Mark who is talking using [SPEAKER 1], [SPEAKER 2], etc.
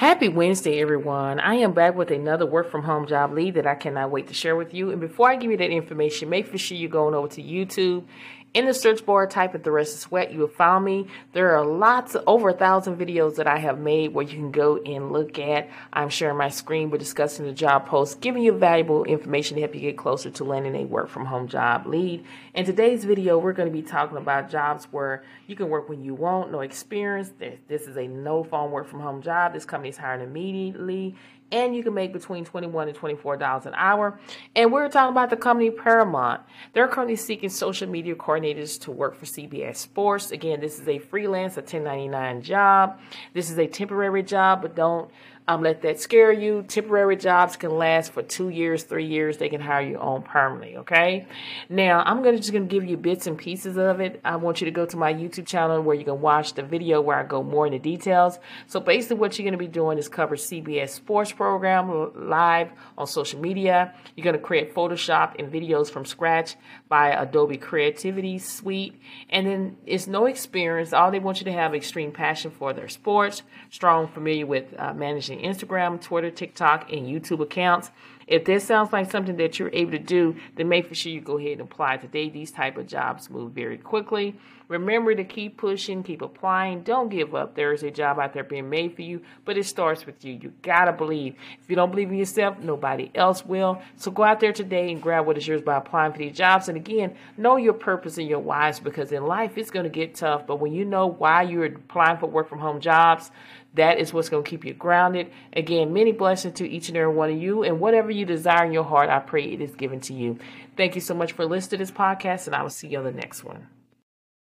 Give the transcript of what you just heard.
[SPEAKER 1] Happy Wednesday, everyone. I am back with another work from home job lead that I cannot wait to share with you. And before I give you that information, make sure you're going over to YouTube in the search bar, type at the rest Thressa Sweat. You will find me. There are lots, of, over a thousand videos that I have made where you can go and look at. I'm sharing my screen. We're discussing the job post, giving you valuable information to help you get closer to landing a work from home job lead. In today's video, we're going to be talking about jobs where you can work when you want, no experience. This is a no phone work from home job. This company is hiring immediately and you can make between 21 and 24 dollars an hour. And we're talking about the company Paramount. They're currently seeking social media coordinators to work for CBS Sports. Again, this is a freelance, a 1099 job. This is a temporary job, but don't um, let that scare you. Temporary jobs can last for two years, three years. They can hire you on permanently. Okay. Now I'm gonna just gonna give you bits and pieces of it. I want you to go to my YouTube channel where you can watch the video where I go more into details. So basically, what you're gonna be doing is cover CBS Sports program live on social media. You're gonna create Photoshop and videos from scratch by Adobe Creativity Suite, and then it's no experience. All they want you to have extreme passion for their sports, strong familiar with uh, managing Instagram, Twitter, TikTok, and YouTube accounts. If this sounds like something that you're able to do, then make sure you go ahead and apply today. These type of jobs move very quickly. Remember to keep pushing, keep applying. Don't give up. There is a job out there being made for you, but it starts with you. You gotta believe. If you don't believe in yourself, nobody else will. So go out there today and grab what is yours by applying for these jobs. And again, know your purpose and your whys because in life it's gonna get tough. But when you know why you're applying for work from home jobs, that is what's going to keep you grounded. Again, many blessings to each and every one of you. And whatever you desire in your heart, I pray it is given to you. Thank you so much for listening to this podcast, and I will see you on the next one.